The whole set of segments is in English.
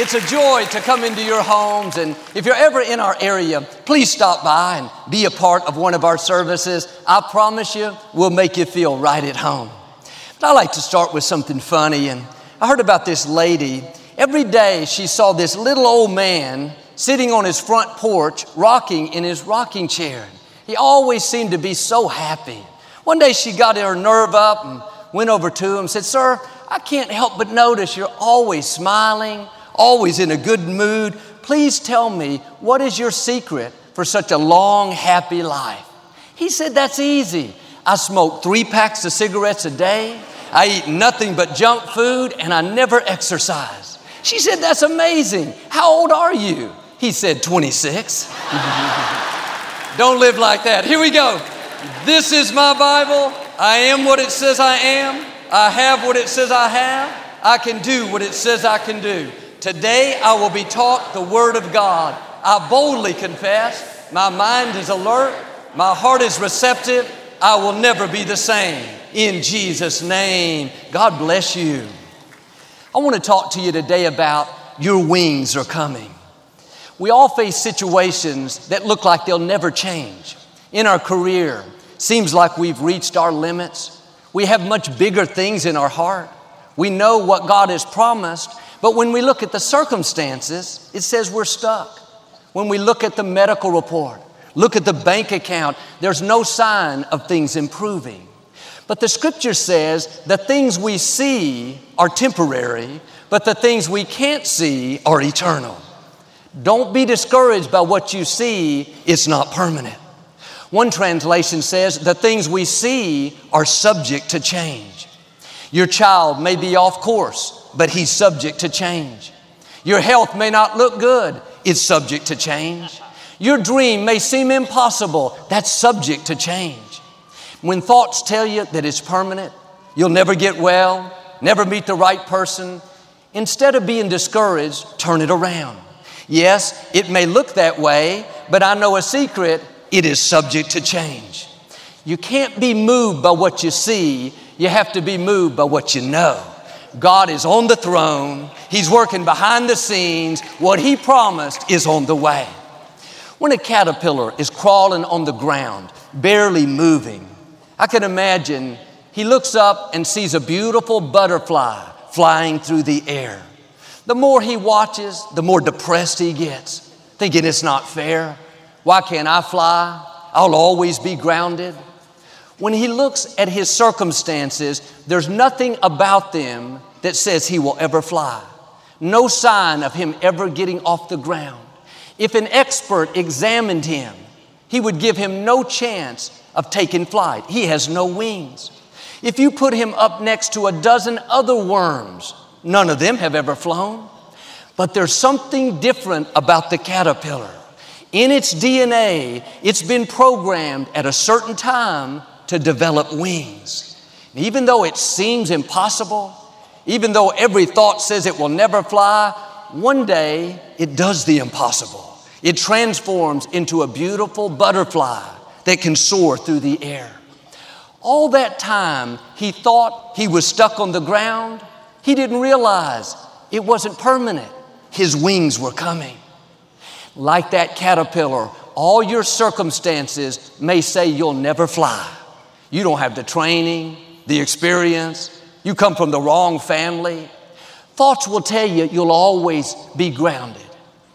It's a joy to come into your homes. And if you're ever in our area, please stop by and be a part of one of our services. I promise you, we'll make you feel right at home. But I like to start with something funny. And I heard about this lady. Every day she saw this little old man sitting on his front porch, rocking in his rocking chair. He always seemed to be so happy. One day she got her nerve up and went over to him and said, Sir, I can't help but notice you're always smiling, always in a good mood. Please tell me, what is your secret for such a long, happy life? He said, That's easy. I smoke three packs of cigarettes a day. I eat nothing but junk food and I never exercise. She said, That's amazing. How old are you? He said, 26. Don't live like that. Here we go. This is my Bible. I am what it says I am. I have what it says I have. I can do what it says I can do. Today I will be taught the Word of God. I boldly confess, my mind is alert, my heart is receptive, I will never be the same. In Jesus' name, God bless you. I want to talk to you today about your wings are coming. We all face situations that look like they'll never change. In our career, seems like we've reached our limits. We have much bigger things in our heart. We know what God has promised, but when we look at the circumstances, it says we're stuck. When we look at the medical report, look at the bank account, there's no sign of things improving. But the scripture says the things we see are temporary, but the things we can't see are eternal. Don't be discouraged by what you see, it's not permanent. One translation says the things we see are subject to change. Your child may be off course but he's subject to change. Your health may not look good, it's subject to change. Your dream may seem impossible, that's subject to change. When thoughts tell you that it's permanent, you'll never get well, never meet the right person, instead of being discouraged, turn it around. Yes, it may look that way, but I know a secret it is subject to change. You can't be moved by what you see, you have to be moved by what you know. God is on the throne. He's working behind the scenes. What He promised is on the way. When a caterpillar is crawling on the ground, barely moving, I can imagine he looks up and sees a beautiful butterfly flying through the air. The more he watches, the more depressed he gets, thinking it's not fair. Why can't I fly? I'll always be grounded. When he looks at his circumstances, there's nothing about them that says he will ever fly. No sign of him ever getting off the ground. If an expert examined him, he would give him no chance of taking flight. He has no wings. If you put him up next to a dozen other worms, none of them have ever flown. But there's something different about the caterpillar. In its DNA, it's been programmed at a certain time to develop wings. even though it seems impossible, even though every thought says it will never fly, one day it does the impossible. It transforms into a beautiful butterfly that can soar through the air. All that time, he thought he was stuck on the ground. He didn't realize it wasn't permanent. His wings were coming. Like that caterpillar, all your circumstances may say you'll never fly. You don't have the training, the experience, you come from the wrong family. Thoughts will tell you you'll always be grounded.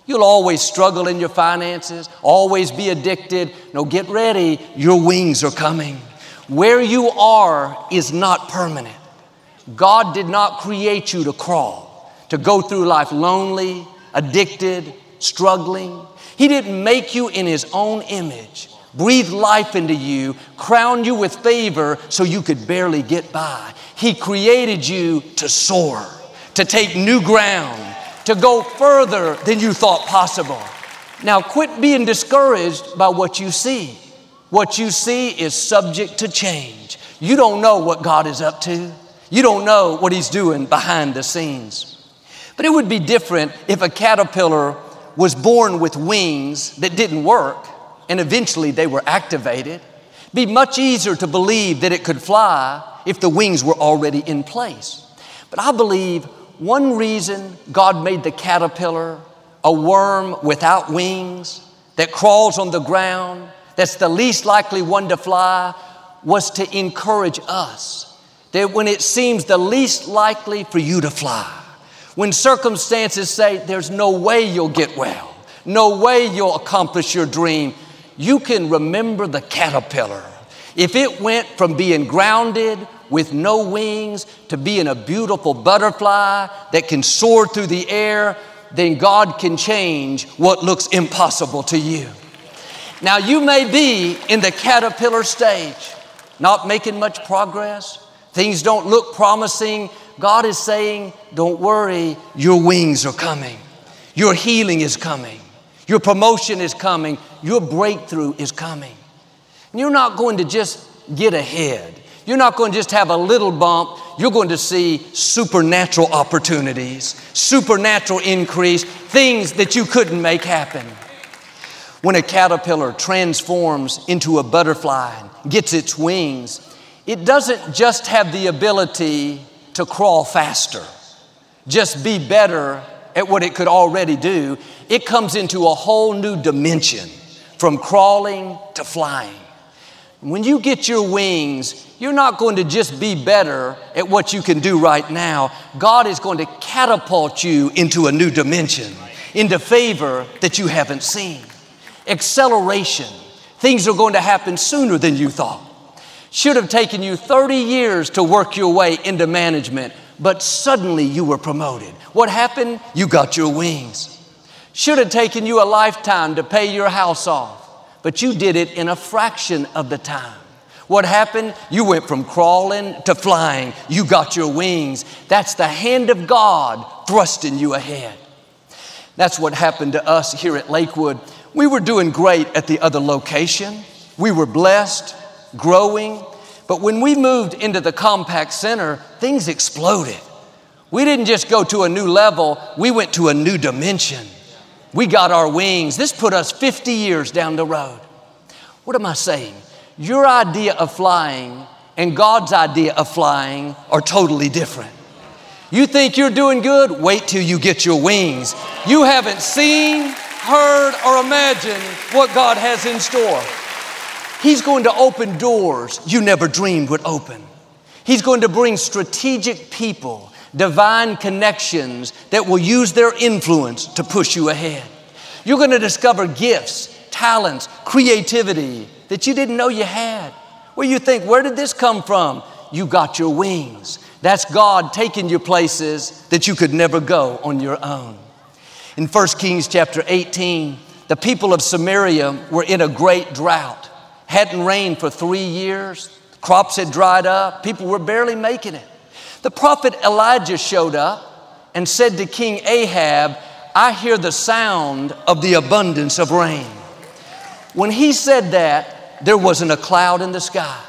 You'll always struggle in your finances, always be addicted. No, get ready, your wings are coming. Where you are is not permanent. God did not create you to crawl, to go through life lonely, addicted, struggling. He didn't make you in His own image breathe life into you, crown you with favor so you could barely get by. He created you to soar, to take new ground, to go further than you thought possible. Now, quit being discouraged by what you see. What you see is subject to change. You don't know what God is up to, you don't know what He's doing behind the scenes. But it would be different if a caterpillar was born with wings that didn't work and eventually they were activated. Be much easier to believe that it could fly if the wings were already in place. But I believe one reason God made the caterpillar a worm without wings that crawls on the ground, that's the least likely one to fly, was to encourage us that when it seems the least likely for you to fly, when circumstances say there's no way you'll get well, no way you'll accomplish your dream, you can remember the caterpillar. If it went from being grounded with no wings to being a beautiful butterfly that can soar through the air, then God can change what looks impossible to you. Now, you may be in the caterpillar stage, not making much progress. Things don't look promising. God is saying, Don't worry, your wings are coming. Your healing is coming. Your promotion is coming. Your breakthrough is coming. And you're not going to just get ahead. You're not going to just have a little bump. You're going to see supernatural opportunities, supernatural increase, things that you couldn't make happen. When a caterpillar transforms into a butterfly and gets its wings, it doesn't just have the ability to crawl faster, just be better at what it could already do. It comes into a whole new dimension from crawling to flying. When you get your wings, you're not going to just be better at what you can do right now. God is going to catapult you into a new dimension, into favor that you haven't seen. Acceleration. Things are going to happen sooner than you thought. Should have taken you 30 years to work your way into management, but suddenly you were promoted. What happened? You got your wings. Should have taken you a lifetime to pay your house off, but you did it in a fraction of the time. What happened? You went from crawling to flying. You got your wings. That's the hand of God thrusting you ahead. That's what happened to us here at Lakewood. We were doing great at the other location. We were blessed growing. But when we moved into the Compaq Center, things exploded. We didn't just go to a new level, we went to a new dimension. We got our wings. This put us 50 years down the road. What am I saying? Your idea of flying and God's idea of flying are totally different. You think you're doing good? Wait till you get your wings. You haven't seen, heard, or imagined what God has in store. He's going to open doors you never dreamed would open. He's going to bring strategic people, divine connections that will use their influence to push you ahead. You're going to discover gifts, talents, creativity that you didn't know you had. Where you think, where did this come from? You got your wings. That's God taking you places that you could never go on your own. In 1 Kings chapter 18, the people of Samaria were in a great drought hadn't rained for three years, crops had dried up, people were barely making it. The prophet Elijah showed up and said to King Ahab, I hear the sound of the abundance of rain. When he said that, there wasn't a cloud in the sky.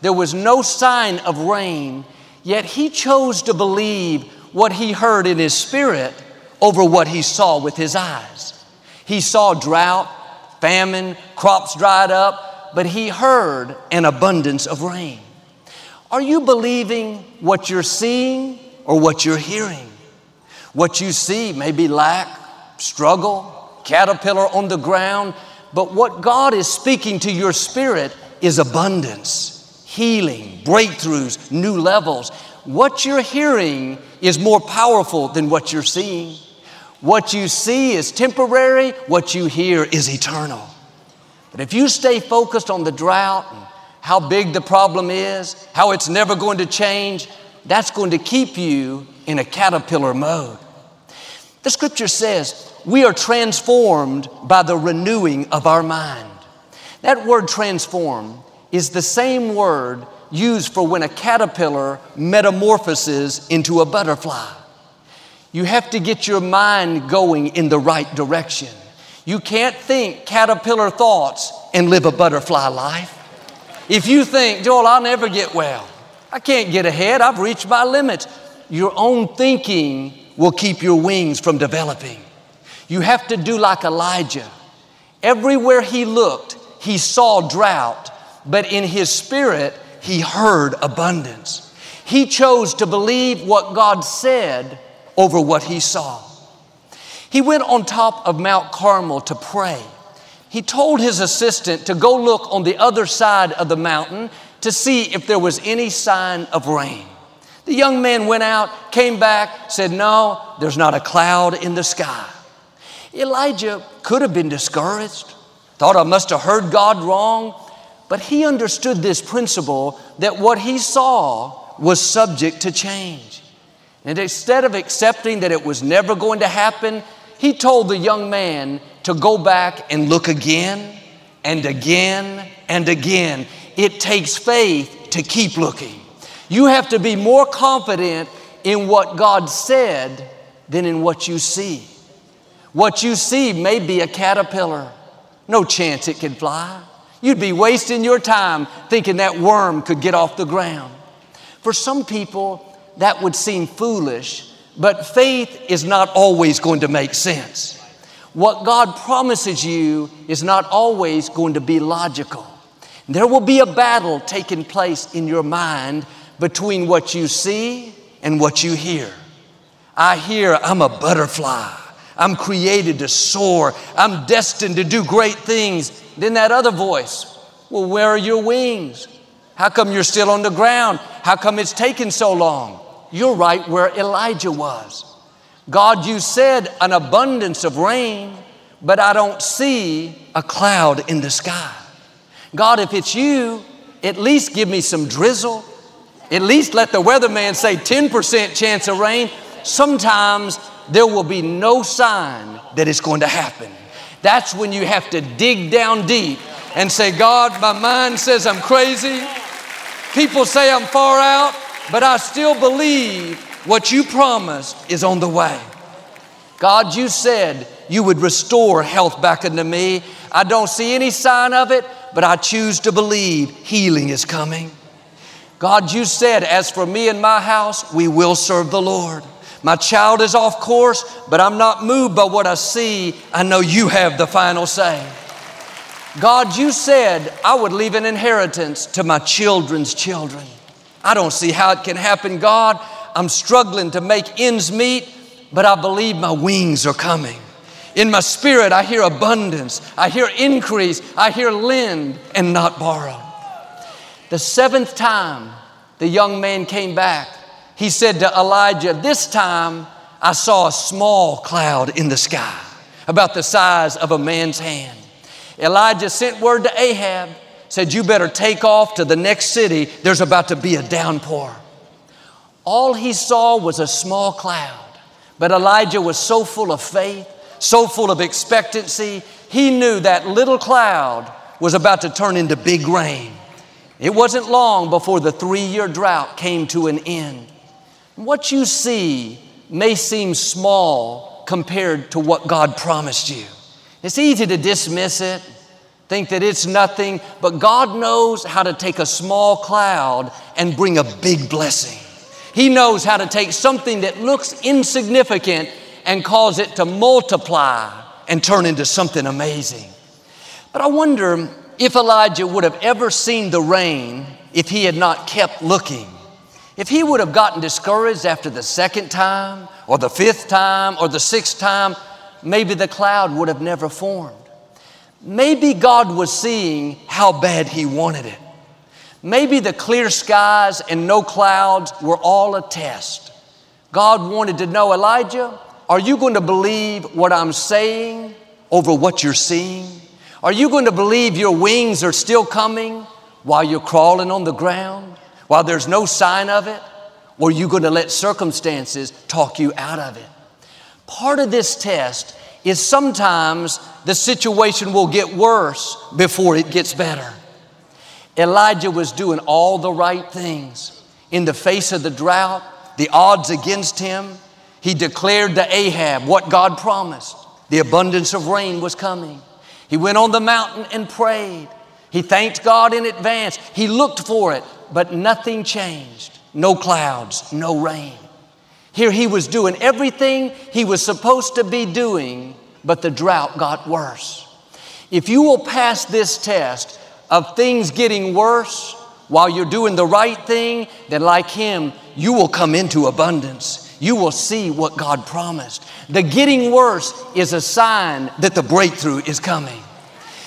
There was no sign of rain, yet he chose to believe what he heard in his spirit over what he saw with his eyes. He saw drought, famine, crops dried up, but he heard an abundance of rain. Are you believing what you're seeing or what you're hearing? What you see may be lack, struggle, caterpillar on the ground, but what God is speaking to your spirit is abundance, healing, breakthroughs, new levels. What you're hearing is more powerful than what you're seeing. What you see is temporary, what you hear is eternal. But if you stay focused on the drought and how big the problem is, how it's never going to change, that's going to keep you in a caterpillar mode. The scripture says we are transformed by the renewing of our mind. That word transform is the same word used for when a caterpillar metamorphoses into a butterfly. You have to get your mind going in the right direction. You can't think caterpillar thoughts and live a butterfly life. If you think, Joel, I'll never get well, I can't get ahead, I've reached my limits, your own thinking will keep your wings from developing. You have to do like Elijah. Everywhere he looked, he saw drought, but in his spirit, he heard abundance. He chose to believe what God said over what he saw. He went on top of Mount Carmel to pray. He told his assistant to go look on the other side of the mountain to see if there was any sign of rain. The young man went out, came back, said, No, there's not a cloud in the sky. Elijah could have been discouraged, thought I must have heard God wrong, but he understood this principle that what he saw was subject to change. And instead of accepting that it was never going to happen, he told the young man to go back and look again and again and again. It takes faith to keep looking. You have to be more confident in what God said than in what you see. What you see may be a caterpillar. No chance it can fly. You'd be wasting your time thinking that worm could get off the ground. For some people, that would seem foolish but faith is not always going to make sense. What God promises you is not always going to be logical. There will be a battle taking place in your mind between what you see and what you hear. I hear I'm a butterfly. I'm created to soar. I'm destined to do great things. Then that other voice, well, where are your wings? How come you're still on the ground? How come it's taken so long? You're right where Elijah was. God, you said an abundance of rain, but I don't see a cloud in the sky. God, if it's you, at least give me some drizzle. At least let the weatherman say 10% chance of rain. Sometimes there will be no sign that it's going to happen. That's when you have to dig down deep and say, God, my mind says I'm crazy. People say I'm far out but I still believe what you promised is on the way. God, you said you would restore health back into me. I don't see any sign of it, but I choose to believe healing is coming. God, you said, as for me and my house, we will serve the Lord. My child is off course, but I'm not moved by what I see. I know you have the final say. God, you said I would leave an inheritance to my children's children. I don't see how it can happen, God. I'm struggling to make ends meet, but I believe my wings are coming. In my spirit, I hear abundance, I hear increase, I hear lend and not borrow. The seventh time the young man came back, he said to Elijah, This time I saw a small cloud in the sky, about the size of a man's hand. Elijah sent word to Ahab said, You better take off to the next city. There's about to be a downpour. All he saw was a small cloud. But Elijah was so full of faith, so full of expectancy, he knew that little cloud was about to turn into big rain. It wasn't long before the three year drought came to an end. What you see may seem small compared to what God promised you. It's easy to dismiss it, think that it's nothing, but God knows how to take a small cloud and bring a big blessing. He knows how to take something that looks insignificant and cause it to multiply and turn into something amazing. But I wonder if Elijah would have ever seen the rain if he had not kept looking. If he would have gotten discouraged after the second time, or the fifth time, or the sixth time, maybe the cloud would have never formed. Maybe God was seeing how bad He wanted it. Maybe the clear skies and no clouds were all a test. God wanted to know, Elijah, are you going to believe what I'm saying over what you're seeing? Are you going to believe your wings are still coming while you're crawling on the ground, while there's no sign of it? Or are you going to let circumstances talk you out of it? Part of this test is sometimes the situation will get worse before it gets better. Elijah was doing all the right things. In the face of the drought, the odds against him, he declared to Ahab what God promised. The abundance of rain was coming. He went on the mountain and prayed. He thanked God in advance. He looked for it, but nothing changed. No clouds, no rain. Here he was doing everything he was supposed to be doing, but the drought got worse. If you will pass this test of things getting worse while you're doing the right thing, then like him, you will come into abundance. You will see what God promised. The getting worse is a sign that the breakthrough is coming.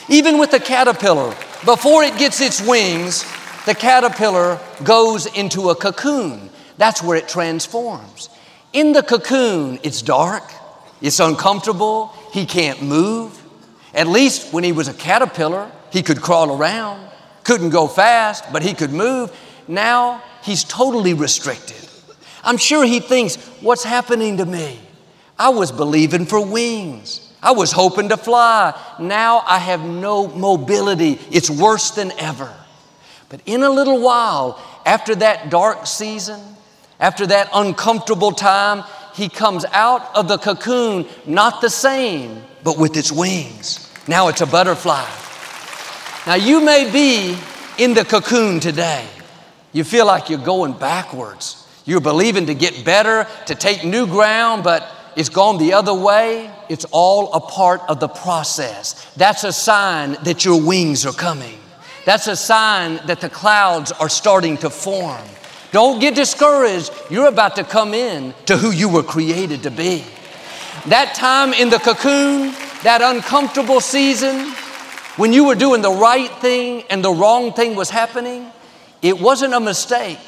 Even with the caterpillar, before it gets its wings, the caterpillar goes into a cocoon. That's where it transforms. In the cocoon, it's dark, it's uncomfortable, he can't move. At least when he was a caterpillar, he could crawl around, couldn't go fast, but he could move. Now he's totally restricted. I'm sure he thinks, What's happening to me? I was believing for wings. I was hoping to fly. Now I have no mobility. It's worse than ever. But in a little while, after that dark season, after that uncomfortable time, he comes out of the cocoon not the same, but with its wings. Now it's a butterfly. Now you may be in the cocoon today. You feel like you're going backwards. You're believing to get better, to take new ground, but it's gone the other way. It's all a part of the process. That's a sign that your wings are coming. That's a sign that the clouds are starting to form. Don't get discouraged. You're about to come in to who you were created to be. That time in the cocoon, that uncomfortable season, when you were doing the right thing and the wrong thing was happening, it wasn't a mistake.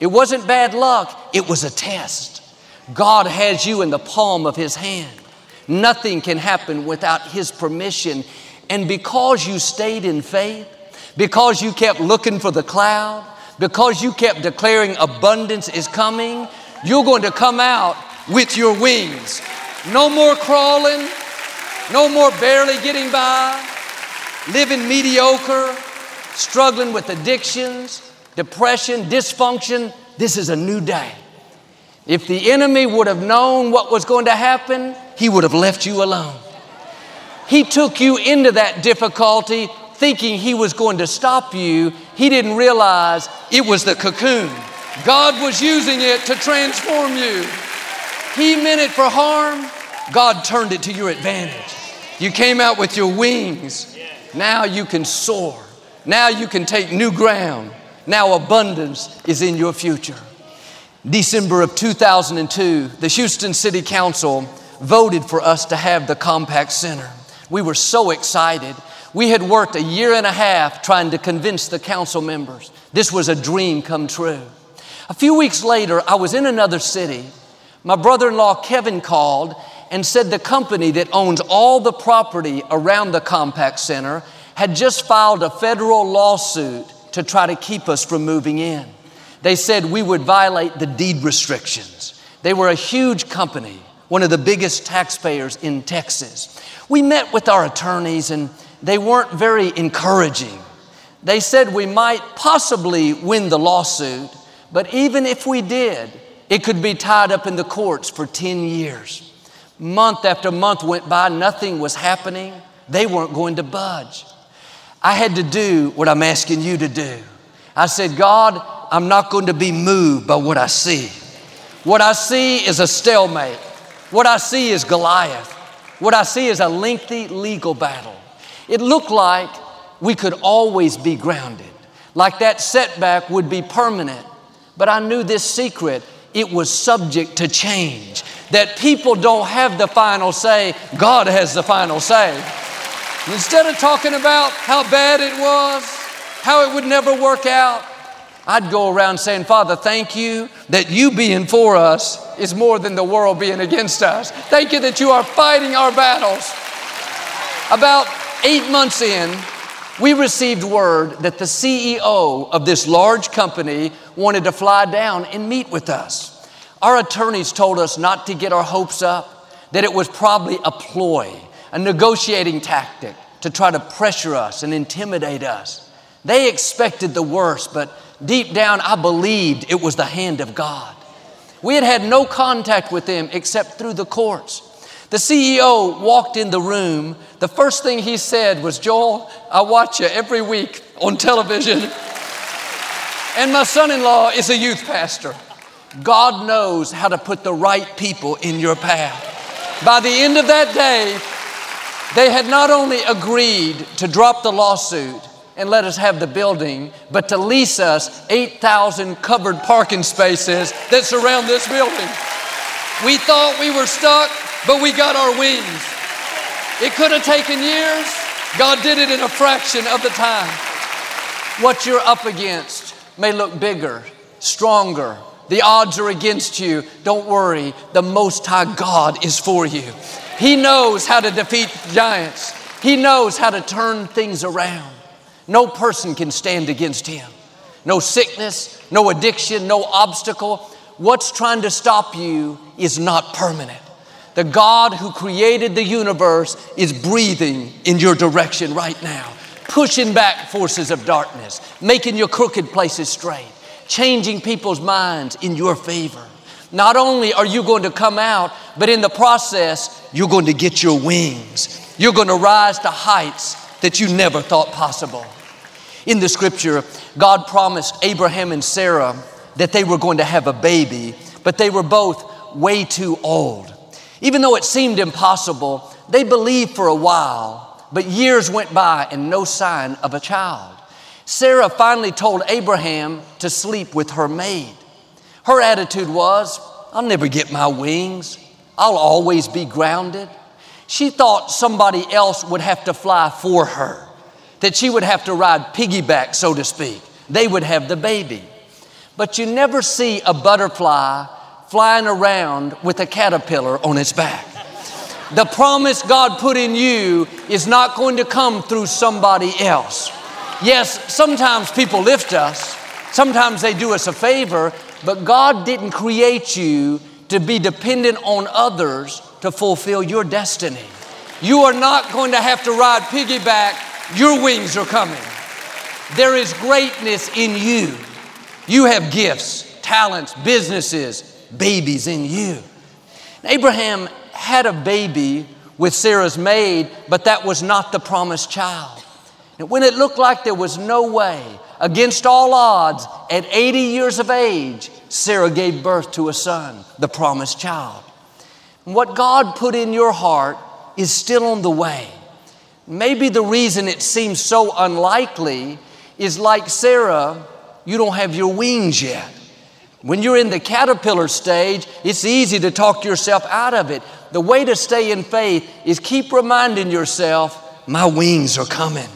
It wasn't bad luck. It was a test. God has you in the palm of His hand. Nothing can happen without His permission. And because you stayed in faith, because you kept looking for the cloud, because you kept declaring abundance is coming, you're going to come out with your wings. No more crawling, no more barely getting by, living mediocre, struggling with addictions, depression, dysfunction. This is a new day. If the enemy would have known what was going to happen, he would have left you alone. He took you into that difficulty thinking he was going to stop you, he didn't realize it was the cocoon. God was using it to transform you. He meant it for harm, God turned it to your advantage. You came out with your wings. Now you can soar. Now you can take new ground. Now abundance is in your future. December of 2002, the Houston City Council voted for us to have the Compaq Center. We were so excited. We had worked a year and a half trying to convince the council members this was a dream come true. A few weeks later, I was in another city. My brother in law Kevin called and said the company that owns all the property around the Compaq Center had just filed a federal lawsuit to try to keep us from moving in. They said we would violate the deed restrictions. They were a huge company, one of the biggest taxpayers in Texas. We met with our attorneys and they weren't very encouraging. They said we might possibly win the lawsuit, but even if we did, it could be tied up in the courts for 10 years. Month after month went by, nothing was happening. They weren't going to budge. I had to do what I'm asking you to do. I said, God, I'm not going to be moved by what I see. What I see is a stalemate. What I see is Goliath. What I see is a lengthy legal battle. It looked like we could always be grounded, like that setback would be permanent. But I knew this secret it was subject to change, that people don't have the final say, God has the final say. Instead of talking about how bad it was, how it would never work out, I'd go around saying, Father, thank you that you being for us is more than the world being against us. Thank you that you are fighting our battles. About eight months in, we received word that the CEO of this large company wanted to fly down and meet with us. Our attorneys told us not to get our hopes up, that it was probably a ploy, a negotiating tactic to try to pressure us and intimidate us. They expected the worst, but deep down I believed it was the hand of God. We had had no contact with them except through the courts. The CEO walked in the room. The first thing he said was, Joel, I watch you every week on television. And my son in law is a youth pastor. God knows how to put the right people in your path. By the end of that day, they had not only agreed to drop the lawsuit and let us have the building, but to lease us 8,000 covered parking spaces that surround this building. We thought we were stuck but we got our wings. It could have taken years. God did it in a fraction of the time. What you're up against may look bigger, stronger. The odds are against you. Don't worry, the Most High God is for you. He knows how to defeat giants, He knows how to turn things around. No person can stand against Him. No sickness, no addiction, no obstacle. What's trying to stop you is not permanent. The God who created the universe is breathing in your direction right now, pushing back forces of darkness, making your crooked places straight, changing people's minds in your favor. Not only are you going to come out, but in the process, you're going to get your wings. You're going to rise to heights that you never thought possible. In the scripture, God promised Abraham and Sarah that they were going to have a baby, but they were both way too old. Even though it seemed impossible, they believed for a while, but years went by and no sign of a child. Sarah finally told Abraham to sleep with her maid. Her attitude was, I'll never get my wings. I'll always be grounded. She thought somebody else would have to fly for her, that she would have to ride piggyback, so to speak. They would have the baby. But you never see a butterfly flying around with a caterpillar on its back. The promise God put in you is not going to come through somebody else. Yes, sometimes people lift us, sometimes they do us a favor, but God didn't create you to be dependent on others to fulfill your destiny. You are not going to have to ride piggyback, your wings are coming. There is greatness in you. You have gifts, talents, businesses, babies in you. Abraham had a baby with Sarah's maid, but that was not the promised child. And when it looked like there was no way, against all odds, at 80 years of age, Sarah gave birth to a son, the promised child. And what God put in your heart is still on the way. Maybe the reason it seems so unlikely is like Sarah, you don't have your wings yet. When you're in the caterpillar stage, it's easy to talk yourself out of it. The way to stay in faith is keep reminding yourself, my wings are coming.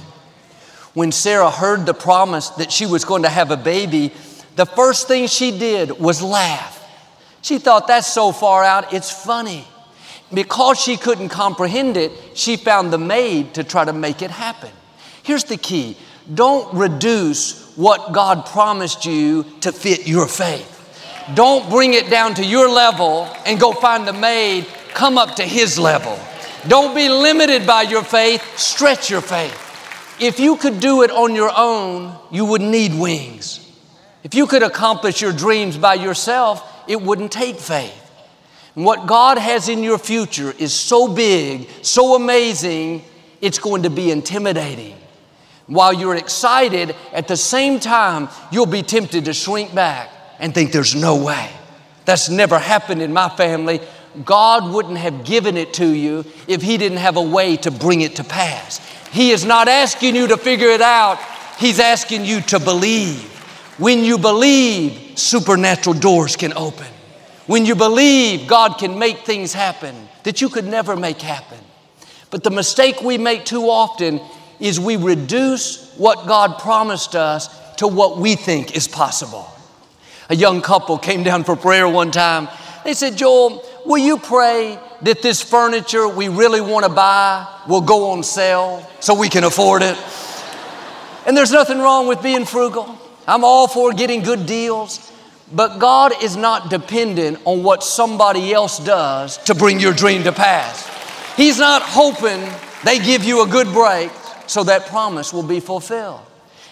When Sarah heard the promise that she was going to have a baby, the first thing she did was laugh. She thought that's so far out, it's funny. Because she couldn't comprehend it, she found the maid to try to make it happen. Here's the key don't reduce what God promised you to fit your faith. Don't bring it down to your level and go find the maid. Come up to his level. Don't be limited by your faith, stretch your faith. If you could do it on your own, you would need wings. If you could accomplish your dreams by yourself, it wouldn't take faith. And what God has in your future is so big, so amazing, it's going to be intimidating. While you're excited, at the same time, you'll be tempted to shrink back and think there's no way. That's never happened in my family. God wouldn't have given it to you if He didn't have a way to bring it to pass. He is not asking you to figure it out, He's asking you to believe. When you believe, supernatural doors can open. When you believe, God can make things happen that you could never make happen. But the mistake we make too often is we reduce what God promised us to what we think is possible. A young couple came down for prayer one time. They said, Joel, will you pray that this furniture we really want to buy will go on sale so we can afford it? And there's nothing wrong with being frugal. I'm all for getting good deals. But God is not dependent on what somebody else does to bring your dream to pass. He's not hoping they give you a good break so that promise will be fulfilled.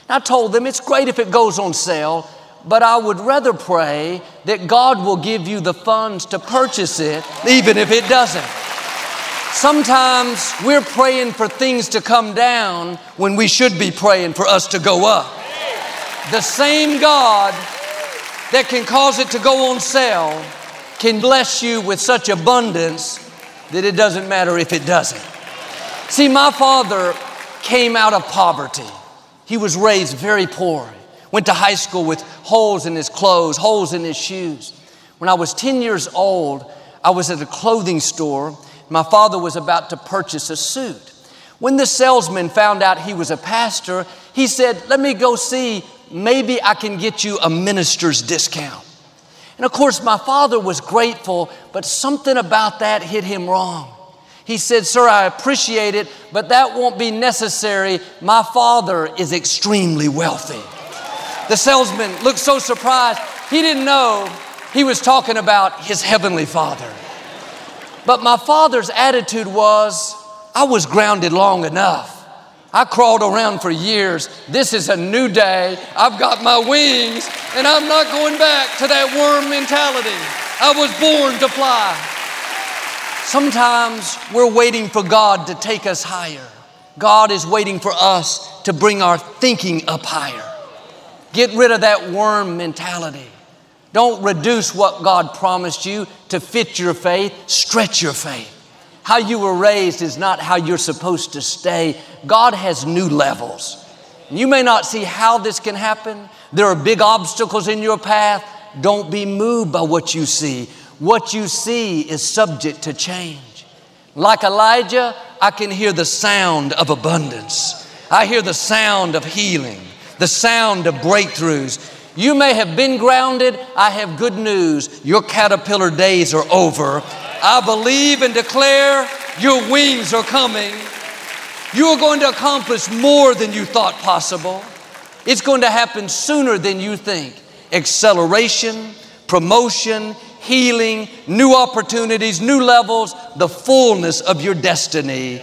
I told them it's great if it goes on sale, but I would rather pray that God will give you the funds to purchase it, even if it doesn't. Sometimes we're praying for things to come down when we should be praying for us to go up. The same God that can cause it to go on sale can bless you with such abundance that it doesn't matter if it doesn't. See, my father came out of poverty. He was raised very poor. Went to high school with holes in his clothes, holes in his shoes. When I was 10 years old, I was at a clothing store. My father was about to purchase a suit. When the salesman found out he was a pastor, he said, Let me go see, maybe I can get you a minister's discount. And of course, my father was grateful, but something about that hit him wrong. He said, Sir, I appreciate it, but that won't be necessary. My father is extremely wealthy. The salesman looked so surprised. He didn't know he was talking about his heavenly father. But my father's attitude was, I was grounded long enough. I crawled around for years. This is a new day. I've got my wings, and I'm not going back to that worm mentality. I was born to fly. Sometimes we're waiting for God to take us higher. God is waiting for us to bring our thinking up higher. Get rid of that worm mentality. Don't reduce what God promised you to fit your faith, stretch your faith. How you were raised is not how you're supposed to stay. God has new levels. You may not see how this can happen. There are big obstacles in your path. Don't be moved by what you see. What you see is subject to change. Like Elijah, I can hear the sound of abundance. I hear the sound of healing the sound of breakthroughs. You may have been grounded. I have good news. Your caterpillar days are over. I believe and declare your wings are coming. You are going to accomplish more than you thought possible. It's going to happen sooner than you think. Acceleration, promotion, healing, new opportunities, new levels, the fullness of your destiny